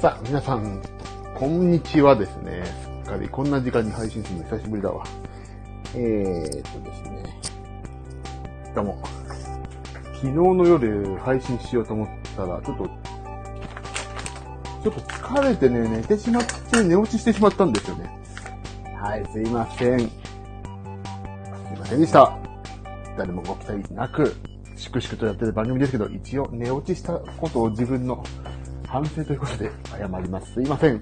さあ、皆さん、こんにちはですね。すっかりこんな時間に配信するの久しぶりだわ。えーっとですね。どうも。昨日の夜配信しようと思ったら、ちょっと、ちょっと疲れてね、寝てしまって、寝落ちしてしまったんですよね。はい、すいません。すいませんでした。誰もご期待なく、粛々とやってる番組ですけど、一応寝落ちしたことを自分の反省ということで謝ります。すいません。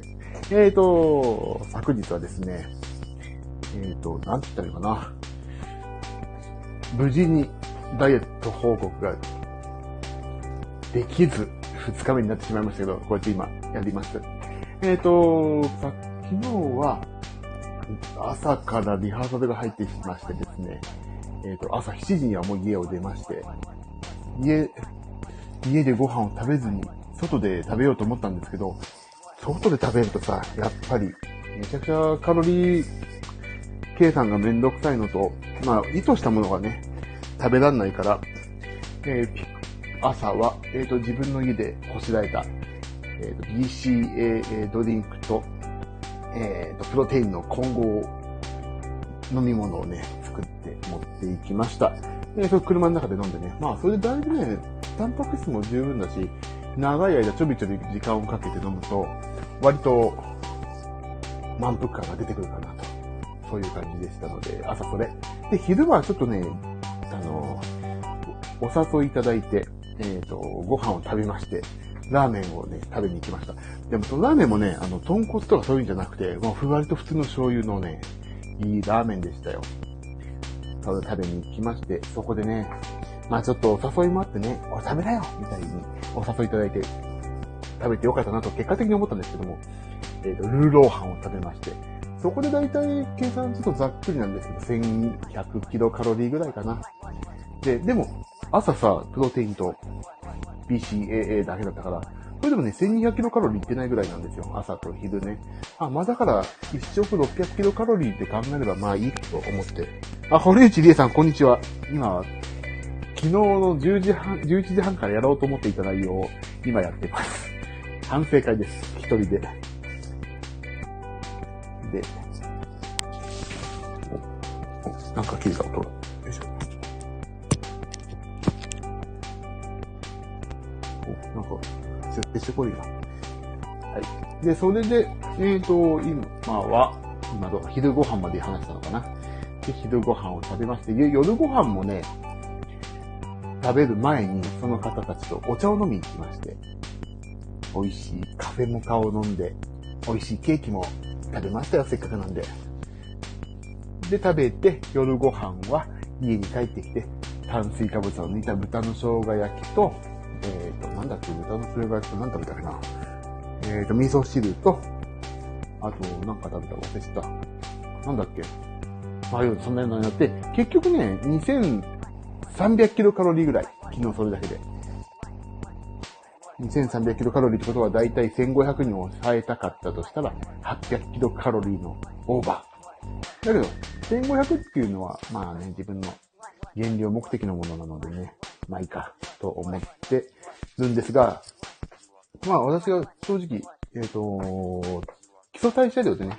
えーと、昨日はですね、えーと、なんて言ったらいいかな。無事にダイエット報告ができず、2日目になってしまいましたけど、こうやって今やります。えーと、昨日は、朝からリハーサルが入ってしましてですね、えっ、と、朝7時にはもう家を出まして、家、家でご飯を食べずに、外で食べようと思ったんですけど、外で食べるとさ、やっぱり、めちゃくちゃカロリー計算がめんどくさいのと、まあ、意図したものがね、食べらんないから、えー朝は、えっ、と、自分の家でこしらえた、えっ、と、BCAA ドリンクと、えっ、と、プロテインの混合飲み物をね、作って持っていきました。で、それ車の中で飲んでね。まあ、それでだいぶね、タンパク質も十分だし、長い間ちょびちょび時間をかけて飲むと、割と満腹感が出てくるかなと。そういう感じでしたので、朝それ。で、昼はちょっとね、あの、お誘いいただいて、えっ、と、ご飯を食べまして、ラーメンをね、食べに行きました。でもそのラーメンもね、あの、豚骨とかそういうんじゃなくて、もうふわりと普通の醤油のね、いいラーメンでしたよ。それ食べに行きまして、そこでね、まあちょっとお誘いもあってね、おい食べなよみたいにお誘いいただいて、食べてよかったなと結果的に思ったんですけども、えっ、と、ルーローハンを食べまして、そこでだいたい計算ちょっとざっくりなんですけど、1100キロカロリーぐらいかな。で、でも、朝さ、プロテインと BCAA だけだったから、それでもね、1200キロカロリーいってないぐらいなんですよ。朝と昼ね。あ、まあだから、1食600キロカロリーって考えればまあいいと思って。あ、堀内理恵さん、こんにちは。今、昨日の10時半、11時半からやろうと思っていた内容を今やってます。反省会です。一人で。で、お、なんか切れた音が。よいしょ。お、なんか、設定してこいな。はい。で、それで、えっ、と、今は、今どう昼ご飯まで話したのかな。で、昼ご飯を食べまして、夜ご飯もね、食べる前にその方たちとお茶を飲みに行きまして、美味しいカフェモカを飲んで、美味しいケーキも食べましたよ、せっかくなんで。で、食べて、夜ご飯は家に帰ってきて、炭水化物を煮た豚の生姜焼きと、えっ、と、なんだっけ、豚の生姜焼きと何食べたかな。えっ、と、味噌汁と、あと、なんか食べた忘れてた。なんだっけ。まあ、そんなようになって、結局ね、300キロカロリーぐらい。昨日それだけで。2300キロカロリーってことはだいたい1500に抑えたかったとしたら800キロカロリーのオーバー。だけど、1500っていうのは、まあね、自分の減量目的のものなのでね、まあいいか、と思ってるんですが、まあ私が正直、えっ、と、基礎代謝量でね、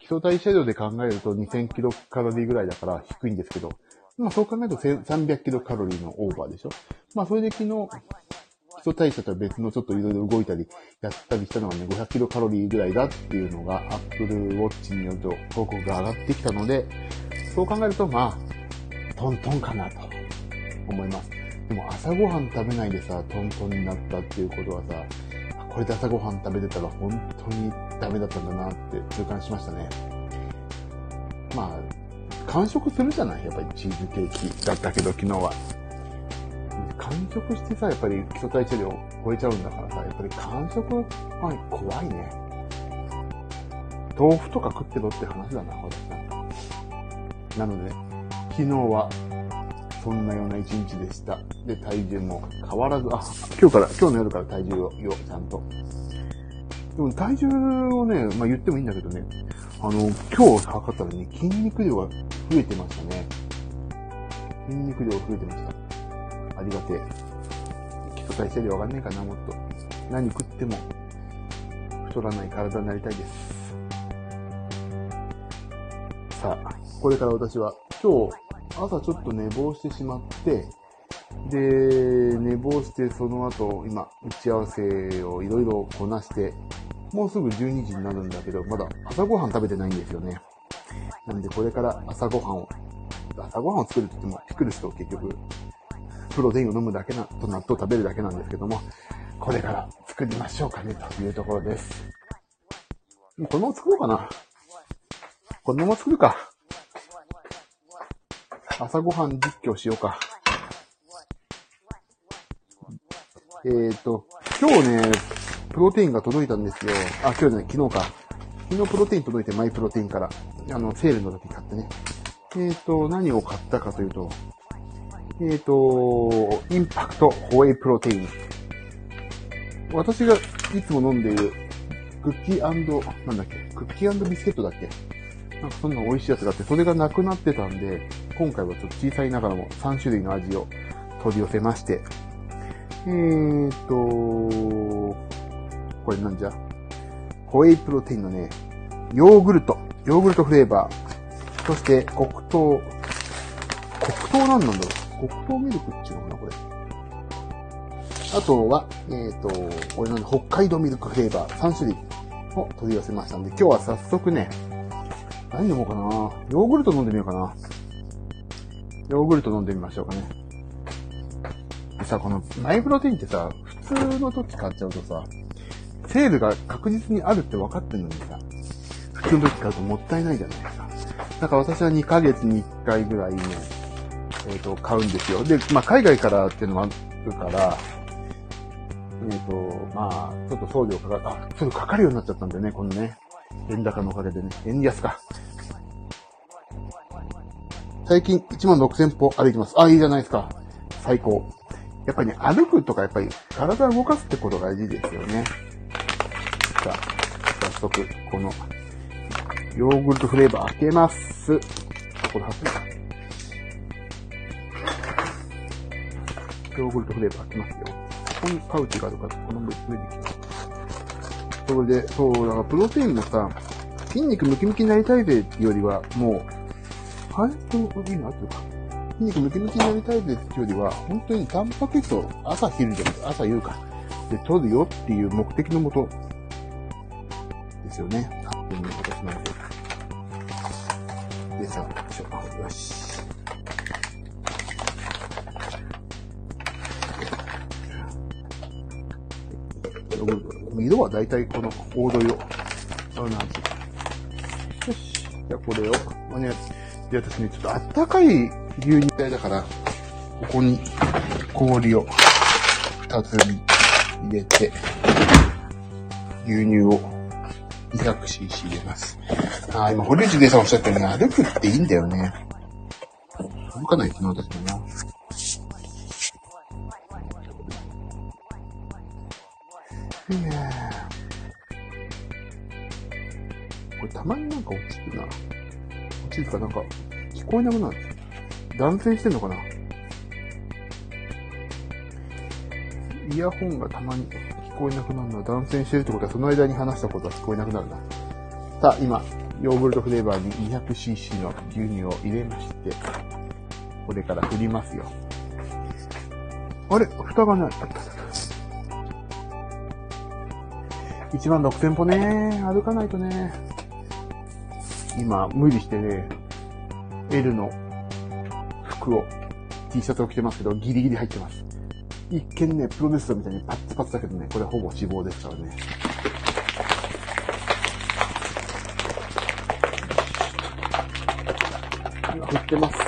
基礎代謝量で考えると2000キロカロリーぐらいだから低いんですけど、まあそう考えると300キロカロリーのオーバーでしょ？まあそれで昨日、基礎代謝とは別のちょっといろいろ動いたり、やったりしたのがね、500キロカロリーぐらいだっていうのが Apple Watch によると報告が上がってきたので、そう考えるとまあ、トントンかなと思います。でも朝ごはん食べないでさ、トントンになったっていうことはさ、これで朝ごはん食べてたら本当にダメだったんだなって痛感しましたね。まあ、完食するじゃない？やっぱりチーズケーキだったけど昨日は。完食してさ、やっぱり基礎代謝量超えちゃうんだからさ、やっぱり完食は怖いね。豆腐とか食ってろって話だな、私なんか。なので、昨日は、そんなような一日でした。で、体重も変わらず、あ、今日から、今日の夜から体重を、よ、ちゃんと。でも体重をね、まあ言ってもいいんだけどね、あの、今日測ったらね、筋肉量が増えてましたね。筋肉量増えてました。ありがてえ。基礎代謝量上がんねえかな、もっと。何食っても。太らない体になりたいです。さあ、これから私は今日朝ちょっと寝坊してしまって、で、寝坊してその後今打ち合わせをいろいろこなして、もうすぐ12時になるんだけど、まだ朝ごはん食べてないんですよね。なんでこれから朝ごはんを、朝ごはんを作るって言ってもピクルスと結局プロテインを飲むだけな、と納豆食べるだけなんですけども、これから作りましょうかね、というところです。もうこのまま作ろうかな。このまま作るか。朝ごはん実況しようか。えっ、ー、と、今日ね、プロテインが届いたんですよ。あ、今日じゃない、昨日か。昨日プロテイン届いて、マイプロテインから。あの、セールの時買ってね。えっ、ー、と、何を買ったかというと、えっ、ー、と、インパクトホエイプロテイン。私がいつも飲んでいる、クッキーなんだっけクッキービスケットだっけなんかそんな美味しいやつがあって、それがなくなってたんで、今回はちょっと小さいながらも3種類の味を取り寄せまして、えーと、これなんじゃ？ホエイプロテインのね、ヨーグルト、ヨーグルトフレーバー、そして黒糖、黒糖なんなんだろう？黒糖ミルクっていうのかなこれ。あとは、えーと、これなんだ、北海道ミルクフレーバー。3種類を取り寄せましたんで、今日は早速ね、何飲もうかな。ヨーグルト飲んでみようかな。ヨーグルト飲んでみましょうかね。でさ、このマイプロテインってさ、普通の時買っちゃうとさ、セールが確実にあるって分かってんのにさ、普通の時買うともったいないじゃないですか。だから私は2ヶ月に1回ぐらいね、えっ、ー、と、買うんですよ。で、まあ、海外からっていうのもあるから、えっ、ー、と、まあ、ちょっと送料かかる、あ、ちょっとかかるようになっちゃったんだよね、このね。円高のおかげでね。円安か。最近1万6000歩歩いてます。あ、いいじゃないですか。最高。やっぱりね、歩くとかやっぱり体を動かすってことが大事ですよね。さあ、早速、この、ヨーグルトフレーバー開けます。これ外すか。ヨーグルトフレーバー開けますよ。ここにパウチがあるから、この上できます。それで、そう、だからプロテインもさ、筋肉ムキムキになりたいぜっていうよりは、もう、はいこのいいの合ってるか。筋肉ムキムキになりたいぜっていうよりは、本当にタンパク質を朝昼でも、朝夕か。で、取るよっていう目的のもと、ですよね。勝手に私なんで。でさ、よいしょ。よし。色はだいたいこの黄土色。あの味。よよし。じゃあこれを、まあね、で、私ね、ちょっとあったかい牛乳体だから、ここに氷を二つに入れて、牛乳を 200cc 入れます。ああ、今、堀内でさんおっしゃったように歩くっていいんだよね。歩かないとな、私もな。いやこれたまになんか落ちるな。落ちるかなんか、聞こえなくなる。断線してんのかなイヤホンがたまに聞こえなくなるのは断線してるってことはその間に話したことは聞こえなくなるな。さあ、今、ヨーグルトフレーバーに 200cc の牛乳を入れまして、これから振りますよ。あれ？蓋がない。あった1万6000歩ね、歩かないとね。今、無理してね、L の服を、T シャツを着てますけど、ギリギリ入ってます。一見ね、プロレスラーみたいにパッツパツだけどね、これほぼ脂肪ですからね。今振ってます。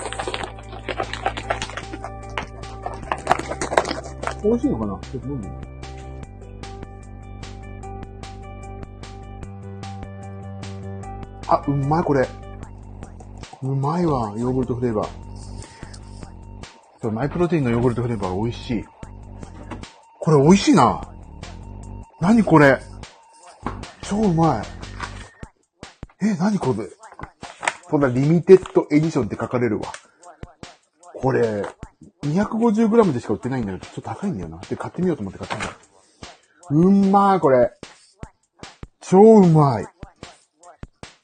美味しいのかな？ちょっと飲んでみあ、うまい、これ。うまいわ、ヨーグルトフレーバー。マイプロテインのヨーグルトフレーバー美味しい。これ美味しいな。何これ。超うまい。え、何これ。こんなリミテッドエディションって書かれるわ。これ、250g でしか売ってないんだけど、ちょっと高いんだよな。で、買ってみようと思って買ったんだ。うんまい、これ。超うまい。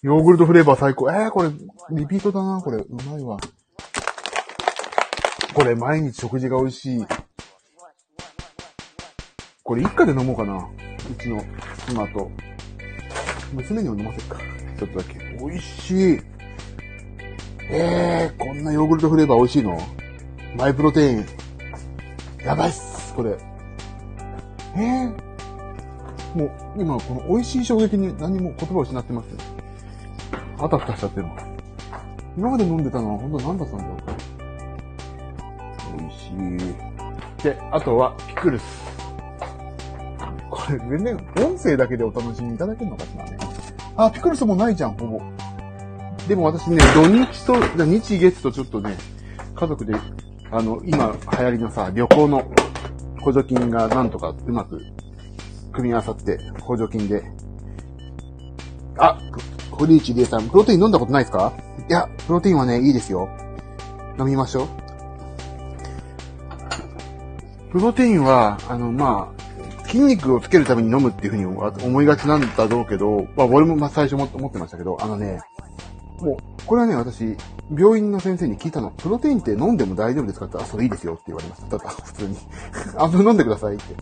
ヨーグルトフレーバー最高。えー、これ、リピートだな、これ。うまいわ。これ、毎日食事が美味しい。これ、一家で飲もうかな。うちの妻と。娘にも飲ませるか。ちょっとだけ。美味しい。えー、こんなヨーグルトフレーバー美味しいの？マイプロテイン。やばいっす、これ。えー、もう、今、この美味しい衝撃に何も言葉を失ってます。あたふたしちゃってるもん。今まで飲んでたのは本当何だったんだろうか。美味しい。で、あとは、ピクルス。これ、全然、音声だけでお楽しみいただけるのかしらね。あ、ピクルスもないじゃん、ほぼ。でも私ね、土日と、日月とちょっとね、家族で、あの、今流行りのさ、旅行の補助金がなんとかうまく組み合わさって補助金で。あ、ホリーチリエさん、プロテイン飲んだことないですか？いや、プロテインはね、いいですよ。飲みましょう。プロテインは、あの、まあ、筋肉をつけるために飲むっていうふうに思いがちなんだろうけど、まあ、俺もま最初も思ってましたけど、あのね、もう、これはね、私、病院の先生に聞いたの。プロテインって飲んでも大丈夫ですかってあ、それいいですよって言われました。ただ、普通に。あ、それ飲んでくださいって。っ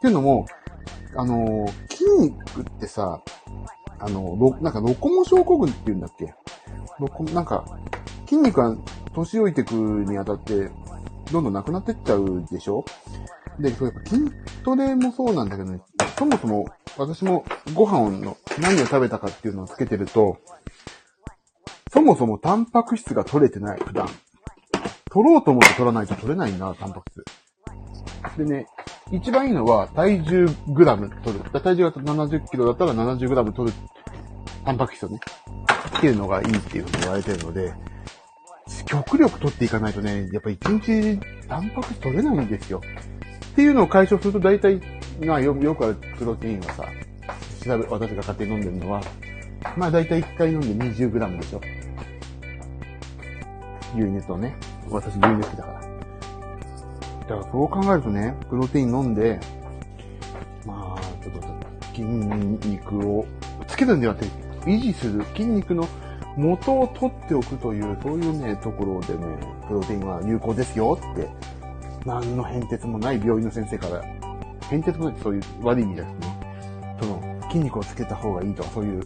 ていうのも、あの、筋肉ってさ、あの、ろ、なんかロコモ症候群って言うんだっけ？ロコ、なんか、筋肉が年老いてくにあたって、どんどんなくなってっちゃうでしょ？で、そうやっぱ筋トレもそうなんだけどね、そもそも私もご飯の何を食べたかっていうのをつけてると、そもそもタンパク質が取れてない、普段。取ろうと思って取らないと取れないんだ、タンパク質。でね、一番いいのは体重グラム取る。体重が70キロだったら70グラム取るタンパク質をね、っていうのがいいっていうふうに言われてるので、極力取っていかないとね、やっぱ一日タンパク質取れないんですよ。っていうのを解消すると大体、まあよよくあるプロテインはさ、調べ、私が勝手に飲んでるのは、まあ大体1回飲んで 20g でしょ。牛乳とね。私牛乳好きだから。だからそう考えるとね、プロテイン飲んで、まあ、ちょっと筋肉をつけるんではなくて、維持する筋肉の元を取っておくという、そういうね、ところでね、プロテインは有効ですよって、何の変哲もない病院の先生から、変哲もないってそういう悪い意味じゃなくてね、その、筋肉をつけた方がいいとか、そういう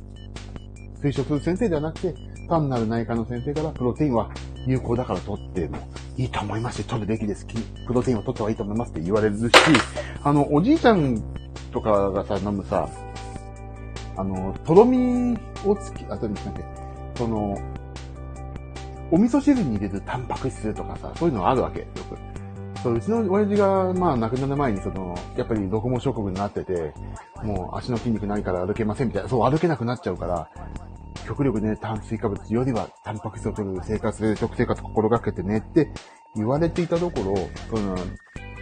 推奨する先生ではなくて、単なる内科の先生からプロテインは有効だから取ってもいいと思いますし、取るべきです。プロテインを取った方がいいと思いますって言われるし、あの、おじいちゃんとかがさ、飲むさ、あの、とろみをつき、あとになんて、その、お味噌汁に入れるタンパク質とかさ、そういうのがあるわけ、よく。そう、うちの親父が、まあ、亡くなる前に、その、やっぱりドコモ症候群になってて、もう足の筋肉ないから歩けませんみたいな、そう、歩けなくなっちゃうから、極力ね、炭水化物よりはタンパク質を取る生活で食生活心がけてねって言われていたところ、その、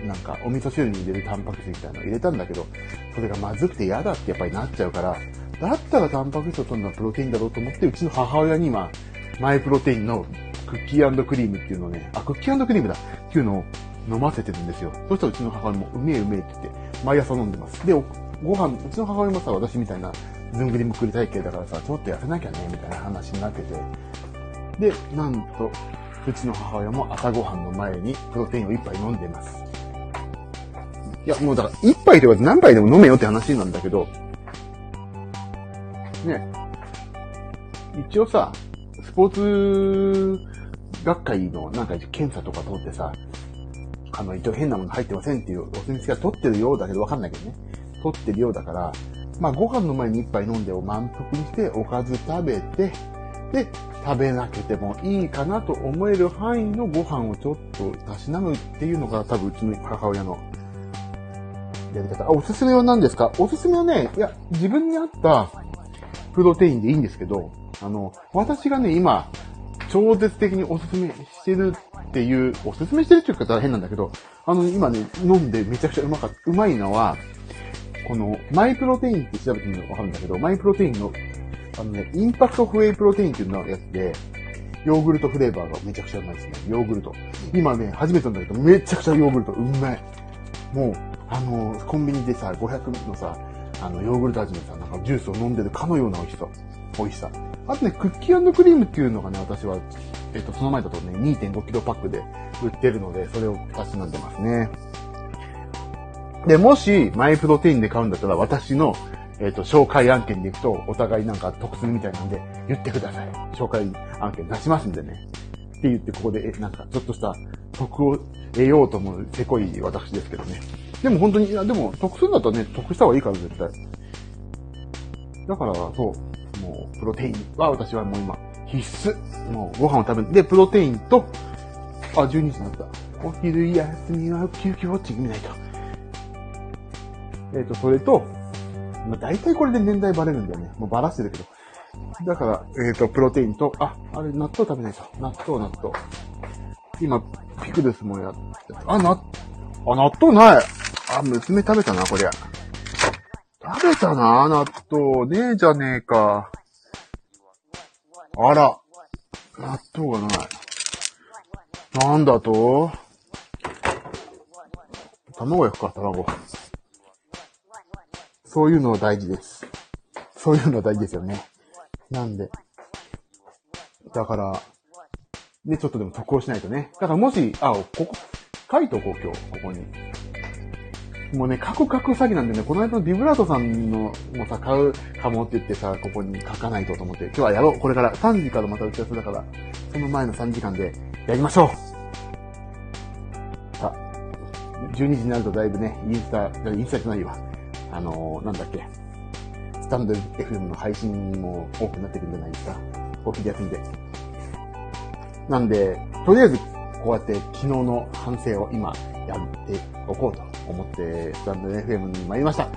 なんか、お味噌汁に入れるタンパク質みたいなのを入れたんだけど、それがまずくて嫌だってやっぱりなっちゃうから、だったらタンパク質を取るのはプロテインだろうと思って、うちの母親に今、マイプロテインのクッキークリームっていうのをね、あ、クッキークリームだ。っていうのを飲ませてるんですよ。そしたらうちの母親も、うめえうめえって言って、毎朝飲んでます。で、ご飯、うちの母親もさ、私みたいなずんぐりむくり体型だからさ、ちょっと痩せなきゃね、みたいな話になってて。で、なんと、うちの母親も朝ごはんの前にプロテインを一杯飲んでます。いや、もうだから、一杯では何杯でも飲めよって話なんだけど、ね。一応さ、スポーツ学会のなんか検査とか通ってさ、あの、一応変なもの入ってませんっていうお墨付きが取ってるようだけどわかんないけどね。取ってるようだから、まあ、ご飯の前に一杯飲んでを満腹にして、おかず食べて、で、食べなくてもいいかなと思える範囲のご飯をちょっとたしなむっていうのが多分うちの母親のやり方。あ、おすすめは何ですかおすすめはね、いや、自分に合ったプロテインでいいんですけど、あの、私がね、今、超絶的におすすめしてるっていう、おすすめしてるっていう方は変なんだけど、あの、今ね、飲んでめちゃくちゃうまかった、うまいのは、この、マイプロテインって調べてみるとわかるんだけど、マイプロテインの、あのね、インパクトホエイプロテインっていうのやつで、ヨーグルトフレーバーがめちゃくちゃうまいですね。ヨーグルト。今ね、初めてなんだけど、めちゃくちゃヨーグルト、うまい。もう、あの、コンビニでさ、500のさ、あの、ヨーグルト味のさ、なんかジュースを飲んでるかのような美味しさ。美味しさ。あとね、クッキークリームっていうのがね、私は、えっ、と、その前だとね、2.5キロパックで売ってるので、それをたしなんでますね。で、もし、マイプロテインで買うんだったら、私の、えっ、と、紹介案件で行くと、お互いなんか得するみたいなんで、言ってください。紹介案件出しますんでね。って言って、ここで、え、なんか、ちょっとした得を得ようと思う、せこい私ですけどね。でも本当に、いや、でも、得するんだったらね、得した方がいいから、絶対。だから、そう、もう、プロテインは私はもう今、必須。もう、ご飯を食べる。で、プロテインと、あ、12時になった。お昼休みは救急ウォッチ見ないと。えっ、ー、と、それと、まあ、大体これで年代バレるんだよね。もうバラしてるけど。だから、えっ、ー、と、プロテインと、あ、あれ、納豆食べないと。納豆、納豆。今、ピクルスもやって、あ、な、あ、納豆ないあ、娘食べたな、こりゃ。食べたな、納豆。ねえじゃねえか。あら。納豆がない。なんだと？卵焼くか、卵。そういうのは大事です。そういうのは大事ですよね。なんで。だから、ね、ちょっとでも得をしないとね。だからもし、あ、ここ、書いとこう、今日、ここに。もうね、カクカク詐欺なんでね、この間のビブラートさんのもさ、買うかもって言ってさ、ここに書かないとと思って、今日はやろう。これから3時からまた打ち合わせだから、その前の3時間でやりましょうさあ12時になるとだいぶね、インスタ、インスタじゃないわ。あのー、なんだっけ。スタンド FM の配信も多くなってくるんじゃないですか。お昼休みで。なんで、とりあえず、こうやって昨日の反省を今やっておこうと思って、スタンド FM に参りました。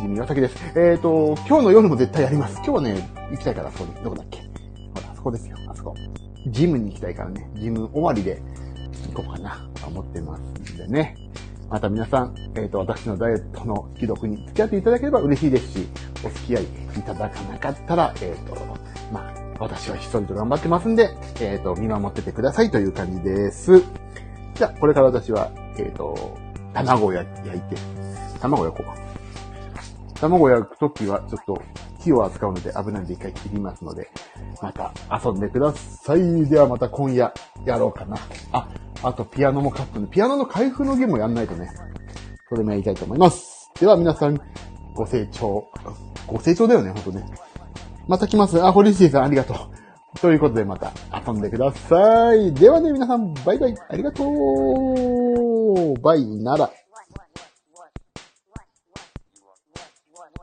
ジミー岩崎です。えっ、ー、と、今日の夜も絶対やります。今日はね、行きたいから、そこに、どこだっけ？ほら、あそこですよ、あそこ。ジムに行きたいからね、ジム終わりで行こうかな、と思ってますんでね。また皆さん、えっ、ー、と、私のダイエットの既読に付き合っていただければ嬉しいですし、お付き合いいただかなかったら、えっ、ー、と、まあ、私は一人と頑張ってますんで、えっ、ー、と、見守っててくださいという感じです。じゃあ、これから私は、えっ、と、卵を焼いて、卵焼こうか。卵焼くときは、ちょっと、火を扱うので危ないんで一回切りますので、また遊んでください。ではまた今夜やろうかな。あ、あとピアノも買ったの。ピアノの開封のゲームをやんないとね。それもやりたいと思います。では皆さん、ご清聴。ご清聴だよね、ほんとね。また来ます。あ、ホリシーさんありがとう。ということでまた遊んでください。ではね、皆さん、バイバイ。ありがとう。バイなら。